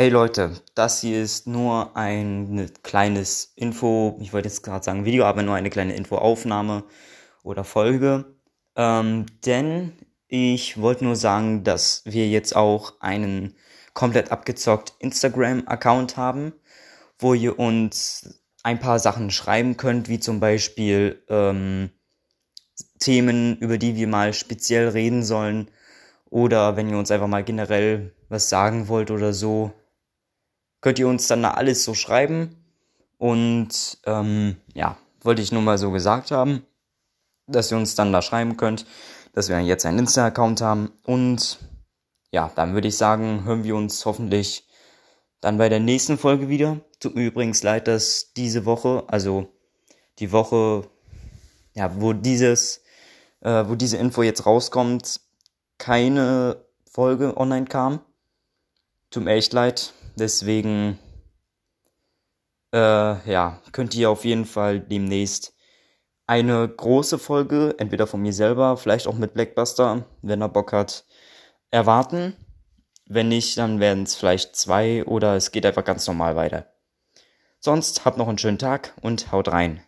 Hey Leute, das hier ist nur ein kleines Info, ich wollte jetzt gerade sagen Video, aber nur eine kleine Infoaufnahme oder Folge. Ähm, denn ich wollte nur sagen, dass wir jetzt auch einen komplett abgezockt Instagram-Account haben, wo ihr uns ein paar Sachen schreiben könnt, wie zum Beispiel ähm, Themen, über die wir mal speziell reden sollen. Oder wenn ihr uns einfach mal generell was sagen wollt oder so, könnt ihr uns dann da alles so schreiben. Und ähm, ja, wollte ich nur mal so gesagt haben, dass ihr uns dann da schreiben könnt, dass wir jetzt einen Insta-Account haben. Und ja, dann würde ich sagen, hören wir uns hoffentlich dann bei der nächsten Folge wieder. Tut mir übrigens leid, dass diese Woche, also die Woche, ja, wo dieses, äh, wo diese Info jetzt rauskommt, keine Folge online kam. Tut mir echt leid. Deswegen, äh, ja, könnt ihr auf jeden Fall demnächst eine große Folge, entweder von mir selber, vielleicht auch mit Blackbuster, wenn er Bock hat, erwarten. Wenn nicht, dann werden es vielleicht zwei oder es geht einfach ganz normal weiter. Sonst habt noch einen schönen Tag und haut rein.